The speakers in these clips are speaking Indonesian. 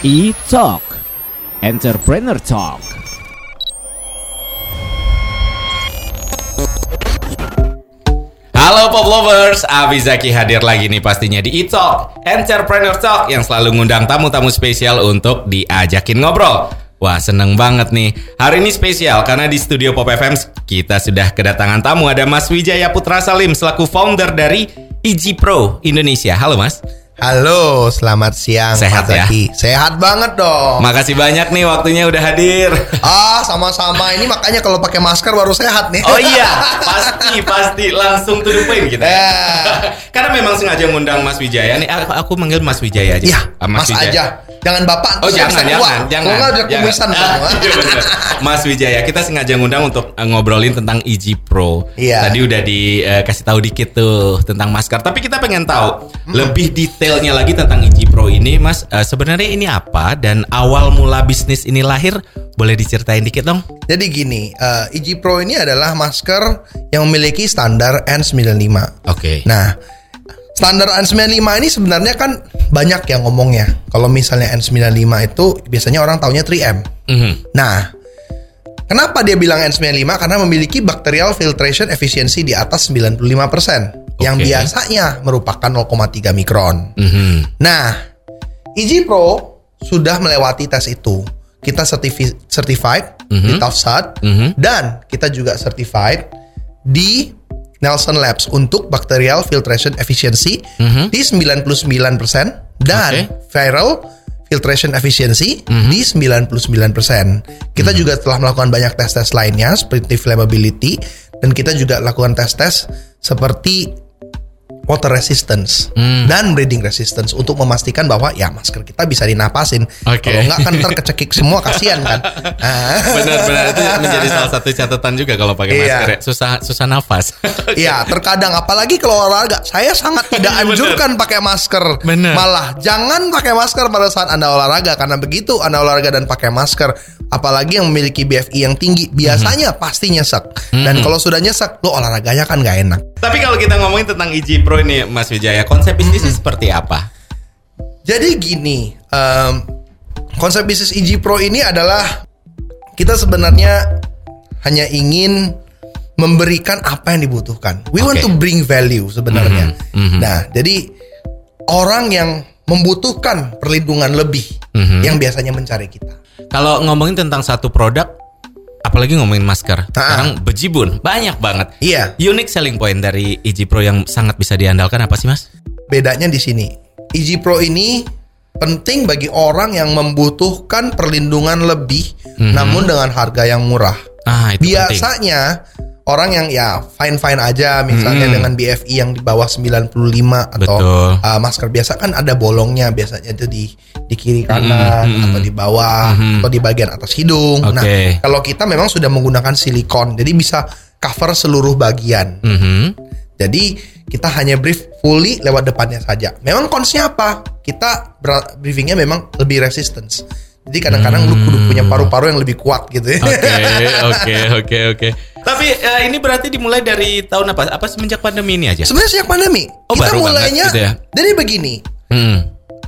E-Talk. Entrepreneur Talk. Halo Pop Lovers, Abi Zaki hadir lagi nih pastinya di E-Talk Entrepreneur Talk yang selalu ngundang tamu-tamu spesial untuk diajakin ngobrol. Wah seneng banget nih. Hari ini spesial karena di studio Pop FM kita sudah kedatangan tamu. Ada Mas Wijaya Putra Salim selaku founder dari EG Pro Indonesia. Halo Mas Halo, selamat siang. Sehat Pak ya? Zaki. Sehat banget dong. Makasih banyak nih waktunya udah hadir ah, sama-sama. Ini makanya kalau pakai masker baru sehat nih. Oh iya, pasti pasti langsung to the point kita. Ya. Karena memang sengaja ngundang Mas Wijaya nih. Aku, aku manggil Mas Wijaya aja. Iya, Ah, Mas, Wijaya. aja. Jangan Bapak. Oh jangan, jangan, jangan. Kalau nggak ada jangan. kumisan. Iya. Mas Wijaya, kita sengaja ngundang untuk eh, ngobrolin tentang EG Pro. Iya. Tadi udah dikasih tahu dikit tuh tentang masker. Tapi kita pengen tahu lebih detailnya lagi tentang EG Pro ini, Mas. Eh, sebenarnya ini apa dan awal mula bisnis ini lahir? Boleh diceritain dikit dong? Jadi gini, eh, EG Pro ini adalah masker yang memiliki standar N95. Oke. Nah, standar N95 ini sebenarnya kan banyak yang ngomongnya. Kalau misalnya N95 itu biasanya orang taunya 3M. Mhm. Nah, kenapa dia bilang N95? Karena memiliki bacterial filtration efficiency di atas 95%, yang Oke. biasanya merupakan 0,3 mikron. Mhm. Nah, EG Pro sudah melewati tes itu. Kita certifi- certified di Tafsat Mhm. dan kita juga certified di Nelson Labs untuk bacterial filtration efficiency di 99% dan Oke. viral filtration efficiency di 99%. Kita juga telah melakukan banyak tes-tes lainnya seperti flammability dan kita juga lakukan tes-tes seperti water resistance Hmm. dan breathing resistance untuk memastikan bahwa ya masker kita bisa dinapasin. Oke. Kalau nggak kan ntar kecekik semua kasihan kan. Ah. Benar-benar itu menjadi salah satu catatan juga kalau pakai Iya. masker. ya. Susah susah nafas. Iya, terkadang apalagi kalau olahraga, saya sangat tidak anjurkan pakai masker. Bener. Malah jangan pakai masker pada saat Anda olahraga karena begitu Anda olahraga dan pakai masker, apalagi yang memiliki BFI yang tinggi, biasanya pasti nyesek. Dan kalau sudah nyesek, lo olahraganya kan nggak enak. Tapi kalau kita ngomongin tentang EG Pro ini Mas Wijaya, konsep bisnisnya seperti apa? Jadi gini, em, konsep bisnis EG Pro ini adalah kita sebenarnya hanya ingin memberikan apa yang dibutuhkan. We want Oke. to bring value sebenarnya. Mhm, mhm. Nah, jadi orang yang membutuhkan perlindungan lebih Mhm. yang biasanya mencari kita. Kalau ngomongin tentang satu produk, apalagi ngomongin masker, sekarang bejibun banyak banget. Iya, Unique selling point dari EG Pro yang sangat bisa diandalkan apa sih Mas? bedanya di sini. EG Pro ini penting bagi orang yang membutuhkan perlindungan lebih namun dengan harga yang murah. Ah itu penting. Orang yang ya fine fine aja misalnya Hmm. dengan BFI yang di bawah 95 atau Betul. uh, masker biasa kan ada bolongnya biasanya itu di di kiri kanan Hmm, hmm, atau di bawah Hmm. atau di bagian atas hidung. Nah, Oke. kalau kita memang sudah menggunakan silikon jadi bisa cover seluruh bagian. Mhm. Jadi kita hanya brief fully lewat depannya saja. Memang konsnya apa? Kita briefingnya memang lebih resistance. Jadi kadang-kadang lu kudu punya paru-paru yang lebih kuat gitu ya. Oke, oke, oke, oke. Tapi eh, ini berarti dimulai dari tahun apa? Apa semenjak pandemi ini aja? Sebenarnya sejak pandemi Oh, kita baru mulainya gitu ya? dari begini. Hmm.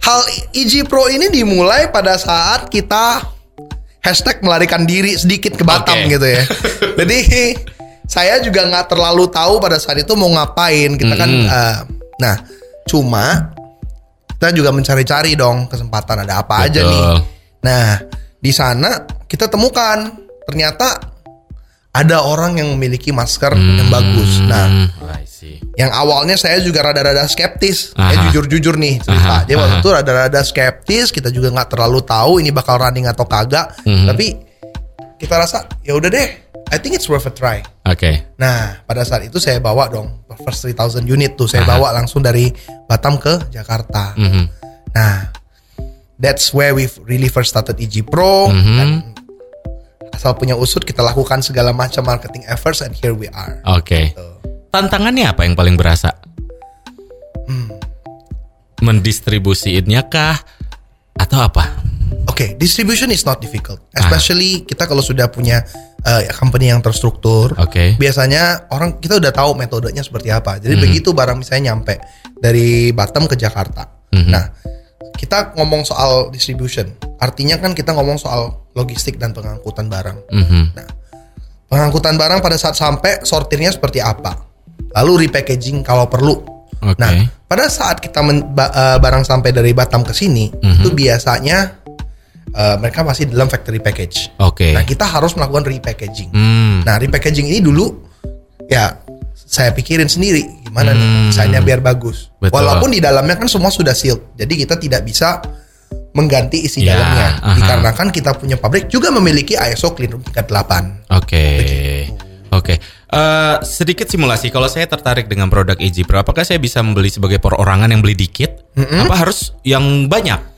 Hal EG Pro ini dimulai pada saat kita hashtag melarikan diri sedikit ke Batam Oke. gitu ya. Jadi saya juga nggak terlalu tahu pada saat itu mau ngapain. Kita kan, Mm-mm. eh, nah cuma kita juga mencari-cari dong kesempatan ada apa aja Betul. nih. Nah di sana kita temukan ternyata ada orang yang memiliki masker yang bagus. Nah Hmm, yang awalnya saya juga rada-rada skeptis. Aha. Ya jujur-jujur nih cerita. Aha, Dia waktu aha. itu rada-rada skeptis. Kita juga nggak terlalu tahu ini bakal running atau kagak. Mhm. Tapi kita rasa ya udah deh. I think it's worth a try. Oke. Nah pada saat itu saya bawa dong first 3000 unit tuh saya Aha. bawa langsung dari Batam ke Jakarta. Mhm. Nah that's where we really first started EG Pro. Mhm. Dan asal punya usut kita lakukan segala macam marketing efforts and here we are. Oke. Tuh. Tantangannya apa yang paling berasa? Mendistribusiinnya kah? Atau apa? Oke, distribution is not difficult, especially kita kalau sudah punya uh, company yang terstruktur. Oke. Biasanya orang kita udah tahu metodenya seperti apa. Jadi Mhm. begitu barang misalnya nyampe dari Batam ke Jakarta. Mhm. Nah, kita ngomong soal distribution. Artinya kan kita ngomong soal logistik dan pengangkutan barang. Mhm. Nah, pengangkutan barang pada saat sampai sortirnya seperti apa? Lalu repackaging kalau perlu. Oke. Nah, pada saat kita men- ba- eh, barang sampai dari Batam ke sini, Mhm. itu biasanya eh, mereka masih dalam factory package. Oke. Nah, kita harus melakukan repackaging. Hmm. Nah, repackaging ini dulu ya saya pikirin sendiri gimana nih Hmm. desainnya biar bagus. Betul. Walaupun di dalamnya kan semua sudah sealed. Jadi kita tidak bisa mengganti isi Ya, dalamnya. aha. Dikarenakan kita punya pabrik juga memiliki ISO clean room tingkat 8. Oke. Oke. Eh, sedikit simulasi kalau saya tertarik dengan produk EG Pro, apakah saya bisa membeli sebagai perorangan yang beli dikit? Apa harus yang banyak?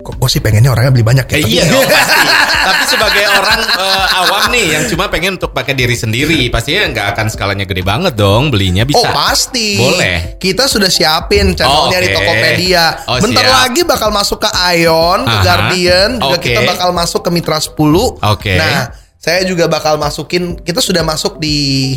Kok gue sih pengennya orangnya beli banyak ya. Eh, tapi- iya dong pasti. Tapi sebagai orang eh, awam nih yang cuma pengen untuk pakai diri sendiri, pastinya nggak akan skalanya gede banget dong belinya bisa. Oh pasti. Boleh. Kita sudah siapin channelnya Oh, di oke. Tokopedia. Oh, Bentar siap. lagi bakal masuk ke Ion, ke Aha. Guardian, juga Oke. kita bakal masuk ke Mitra 10. Oke. Nah, saya juga bakal masukin. Kita sudah masuk di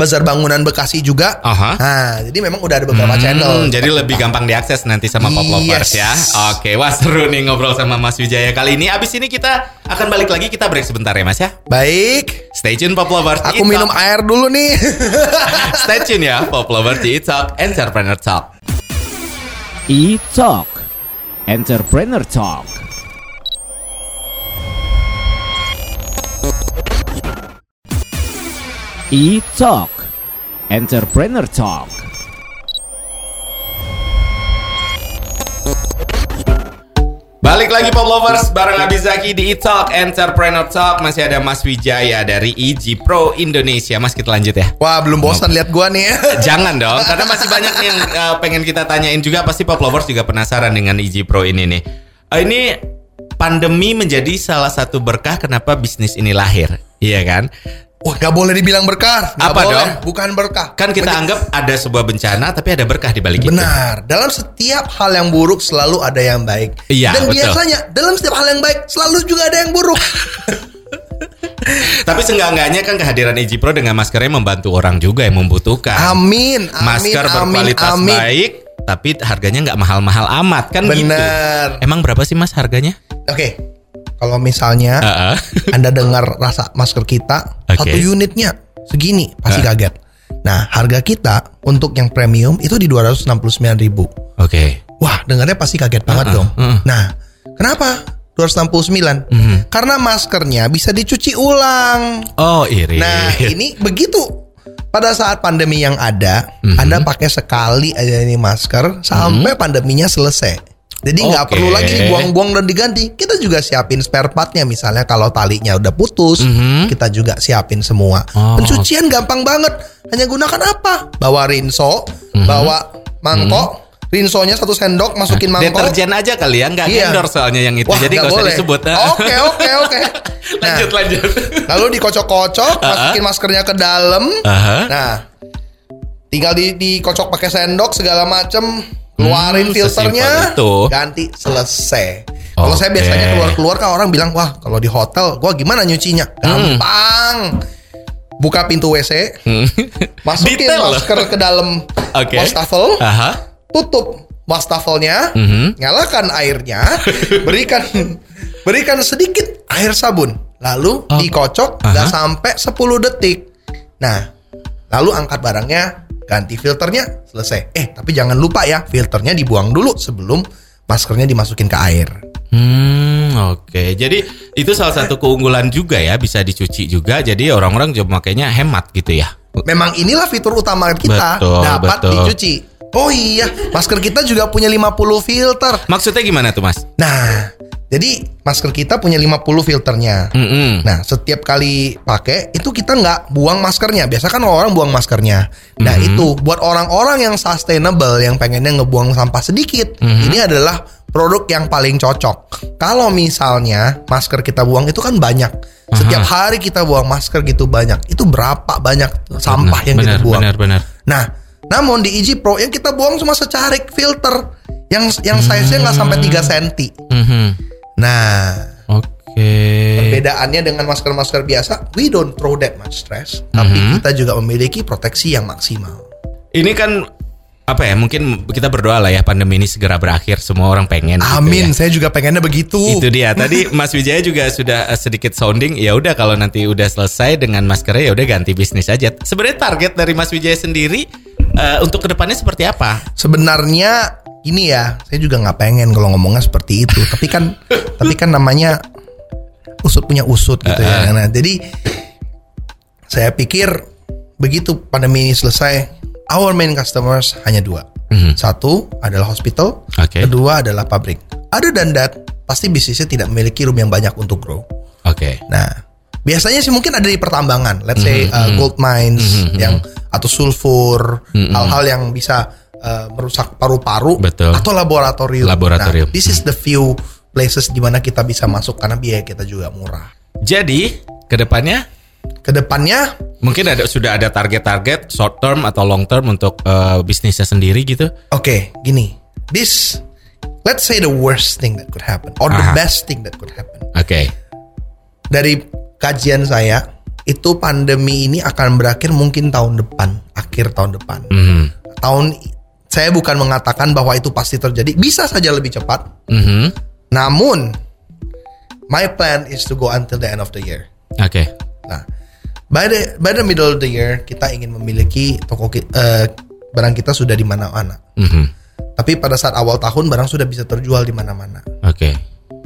Bazar Bangunan Bekasi juga. Aha. Nah, jadi memang udah ada beberapa Hmm, channel. jadi lebih gampang diakses nanti sama Pop Lovers Yes. ya. Oke, wah seru nih ngobrol sama Mas Wijaya kali ini. Abis ini kita akan balik lagi, kita break sebentar ya Mas ya. Baik. Stay tune Pop Lovers. Aku minum Talk. air dulu nih. Stay tune ya Pop Lovers di It's Talk Entrepreneur Talk. E-Talk Entrepreneur Talk E-Talk Entrepreneur Talk Balik lagi Pop Lovers bareng Abi Zaki di It's Talk Entrepreneur Talk. Masih ada Mas Wijaya dari EG Pro Indonesia. Mas kita lanjut ya. Wah, belum bosan lihat gua nih. Jangan dong, karena masih banyak nih yang uh, pengen kita tanyain juga. Pasti Pop Lovers juga penasaran dengan EG Pro ini nih. Uh, ini pandemi menjadi salah satu berkah kenapa bisnis ini lahir, iya kan? Wah, nggak boleh dibilang berkah. Nggak Apa boleh. dong? Bukan berkah. Kan kita anggap ada sebuah bencana, tapi ada berkah di balik itu. Benar. Dalam setiap hal yang buruk selalu ada yang baik. Iya, Dan betul. biasanya dalam setiap hal yang baik selalu juga ada yang buruk. Tapi seenggak-enggaknya kan kehadiran EG Pro dengan maskernya membantu orang juga yang membutuhkan. Amin. Amin. Masker amin, berkualitas amin. baik, tapi harganya nggak mahal-mahal amat kan gitu. Benar. Emang berapa sih mas harganya? Oke. Kalau misalnya Heeh. Anda dengar rasa masker kita Oke. satu unitnya segini pasti Ah. kaget. Nah, harga kita untuk yang premium itu di 269.000 ribu. Oke. Wah, dengarnya pasti kaget banget Uh-uh, dong. uh. Nah, kenapa 269? Mhm. Karena maskernya bisa dicuci ulang. Oh iri. Nah, ini begitu. Pada saat pandemi yang ada, Mhm. Anda pakai sekali aja ini masker sampai pandeminya selesai. Jadi nggak Oke. perlu lagi dibuang-buang dan diganti. Kita juga siapin spare partnya. Misalnya kalau talinya udah putus, Mhm. kita juga siapin semua. Oh. Pencucian gampang banget. Hanya gunakan apa? Bawa rinso, Mhm. bawa mangkok, rinsonya satu sendok, masukin mangkok. Deterjen aja kali ya, nggak Iya. endorse soalnya yang itu. Wah, Jadi nggak usah boleh. disebut. Oke, oke, oke. Nah, lanjut lanjut. Lalu dikocok-kocok, masukin maskernya ke dalam. Aha. Nah, tinggal di dikocok pakai sendok segala macem, keluarin Hmm, filternya, itu. ganti selesai. Kalau saya biasanya keluar-keluar kan orang bilang, wah kalau di hotel, gua gimana nyucinya? Gampang. Buka pintu WC, masukin Detail loh. masker ke dalam Oke. wastafel, Aha. tutup wastafelnya, Mhm. nyalakan airnya, berikan berikan sedikit air sabun, lalu Oh. dikocok nggak sampai 10 detik. Nah, lalu angkat barangnya, ganti filternya, selesai. Eh, tapi jangan lupa ya, filternya dibuang dulu sebelum maskernya dimasukin ke air. Hmm, oke. Jadi itu salah satu keunggulan juga ya, bisa dicuci juga. Jadi orang-orang juga makanya hemat gitu ya. Memang inilah fitur utama kita Betul, dapat betul. dicuci. Oh iya, masker kita juga punya 50 filter. Maksudnya gimana tuh, Mas? Nah, jadi masker kita punya 50 filternya. Mm-mm. Nah, setiap kali pakai itu kita nggak buang maskernya. Biasa kan orang buang maskernya. Nah, Mhm. itu buat orang-orang yang sustainable yang pengennya ngebuang sampah sedikit, Mhm. ini adalah produk yang paling cocok. Kalau misalnya masker kita buang itu kan banyak. Setiap hari kita buang masker gitu banyak. Itu berapa banyak sampah yang benar, kita buang. Benar, benar. Nah, namun di EG Pro yang kita buang cuma secarik filter yang yang size-nya nggak sampai 3 cm. Mhm. Nah, Oke. Perbedaannya dengan masker-masker biasa, we don't throw that much stress, tapi Mhm. kita juga memiliki proteksi yang maksimal. Ini kan apa ya? Mungkin kita berdoa lah ya pandemi ini segera berakhir. Semua orang pengen. gitu Amin, ya. saya juga pengennya begitu. Itu dia. Tadi Mas Wijaya juga sudah eh, sedikit sounding. Ya udah kalau nanti udah selesai dengan maskernya ya udah ganti bisnis aja. Sebenarnya target dari Mas Wijaya sendiri eh, untuk ke depannya seperti apa? Sebenarnya ini ya, saya juga nggak pengen kalau ngomongnya seperti itu. tapi kan, tapi kan namanya usut punya usut gitu ya. Nah, jadi saya pikir begitu pandemi ini selesai, our main customers hanya dua. Mhm. Satu adalah hospital, Oke. kedua adalah pabrik. Other than that, pasti bisnisnya tidak memiliki room yang banyak untuk grow. Oke. Nah, biasanya sih mungkin ada di pertambangan, let's say uh, gold mines yang atau sulfur, hal-hal yang bisa uh, merusak paru-paru atau laboratorium. Laboratorium. Nah, this is the few places di mana kita bisa masuk karena biaya kita juga murah. Jadi ke depannya Ke depannya, mungkin ada sudah ada target-target short term atau long term untuk eh, bisnisnya sendiri gitu. oke, gini, this let's say the worst thing that could happen or the Aha. best thing that could happen. Oke. Dari kajian saya, itu pandemi ini akan berakhir mungkin tahun depan, akhir tahun depan. Mhm. tahun saya bukan mengatakan bahwa itu pasti terjadi bisa saja lebih cepat Mhm. Namun my plan is to go until the end of the year Oke. nah by the by the middle of the year kita ingin memiliki toko eh, barang kita sudah di mana-mana Mhm. tapi pada saat awal tahun barang sudah bisa terjual di mana-mana Oke.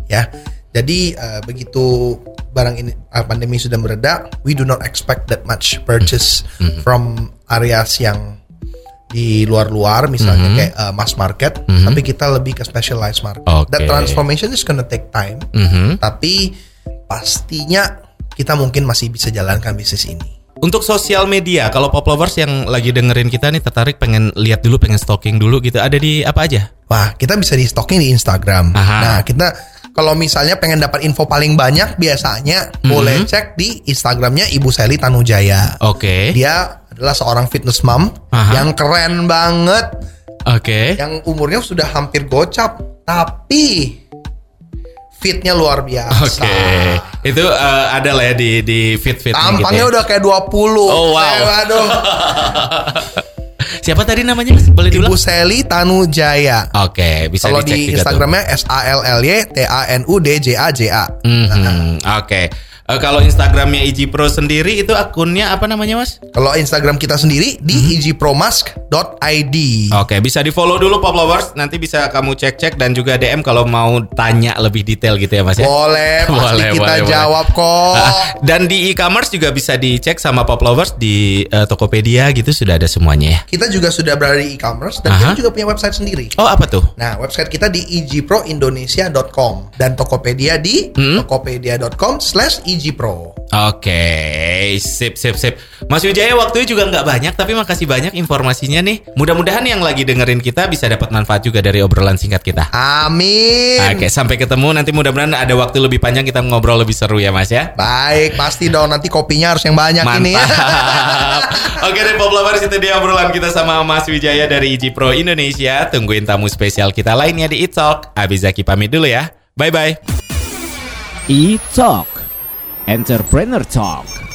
ya jadi eh, begitu barang ini eh, pandemi sudah mereda we do not expect that much purchase from areas yang di luar-luar misalnya kayak eh, mass market tapi kita lebih ke specialized market Oke. that transformation is gonna take time Mhm. tapi pastinya kita mungkin masih bisa jalankan bisnis ini Untuk sosial media, kalau pop lovers yang lagi dengerin kita nih tertarik pengen lihat dulu, pengen stalking dulu gitu, ada di apa aja? Wah, kita bisa di stocking di Instagram. Aha. Nah, kita kalau misalnya pengen dapat info paling banyak, biasanya Mhm. boleh cek di Instagramnya Ibu Seli Tanujaya. Oke. Dia adalah seorang fitness mom Aha. yang keren banget, Oke. yang umurnya sudah hampir gocap, tapi fitnya luar biasa. Oke. Itu eh, ada lah ya di di fit-fit Tampangnya udah kayak 20. Oh, wow. Saya, waduh. Siapa tadi namanya Mas? Boleh diulang? Ibu Seli Tanujaya. Oke, bisa Kalau dicek di. Instagramnya S A L L Y T A N U D J A J A. Mhm, Oke. Eh, kalau Instagramnya Iji Pro sendiri itu akunnya apa namanya Mas? Kalau Instagram kita sendiri di Mhm. igpromask.id. Oke, bisa di follow dulu Pop Lovers. Nanti bisa kamu cek-cek dan juga DM kalau mau tanya lebih detail gitu ya Mas ya. Boleh, pasti Boleh, kita boleh, boleh. jawab kok. Ah, dan di e-commerce juga bisa dicek sama Pop Lovers di eh, Tokopedia gitu sudah ada semuanya ya. Kita juga sudah berada di e-commerce dan Aha. kita juga punya website sendiri. Oh, apa tuh? Nah, website kita di igproindonesia.com dan Tokopedia di Hmm? tokopedia.com slash igpro. Oke, sip, sip, sip. Mas Wijaya waktunya juga nggak banyak, tapi makasih banyak informasinya nih. Mudah-mudahan yang lagi dengerin kita bisa dapat manfaat juga dari obrolan singkat kita. Amin. Oke, sampai ketemu nanti mudah-mudahan ada waktu lebih panjang kita ngobrol lebih seru ya Mas ya. Baik, pasti dong. Nanti kopinya harus yang banyak ini. Mantap. Oke deh Pop Lovers itu dia obrolan kita sama Mas Wijaya dari Iji Pro Indonesia. Tungguin tamu spesial kita lainnya di Italk. Abizaki pamit dulu ya. Bye bye. E-Talk Entrepreneur Talk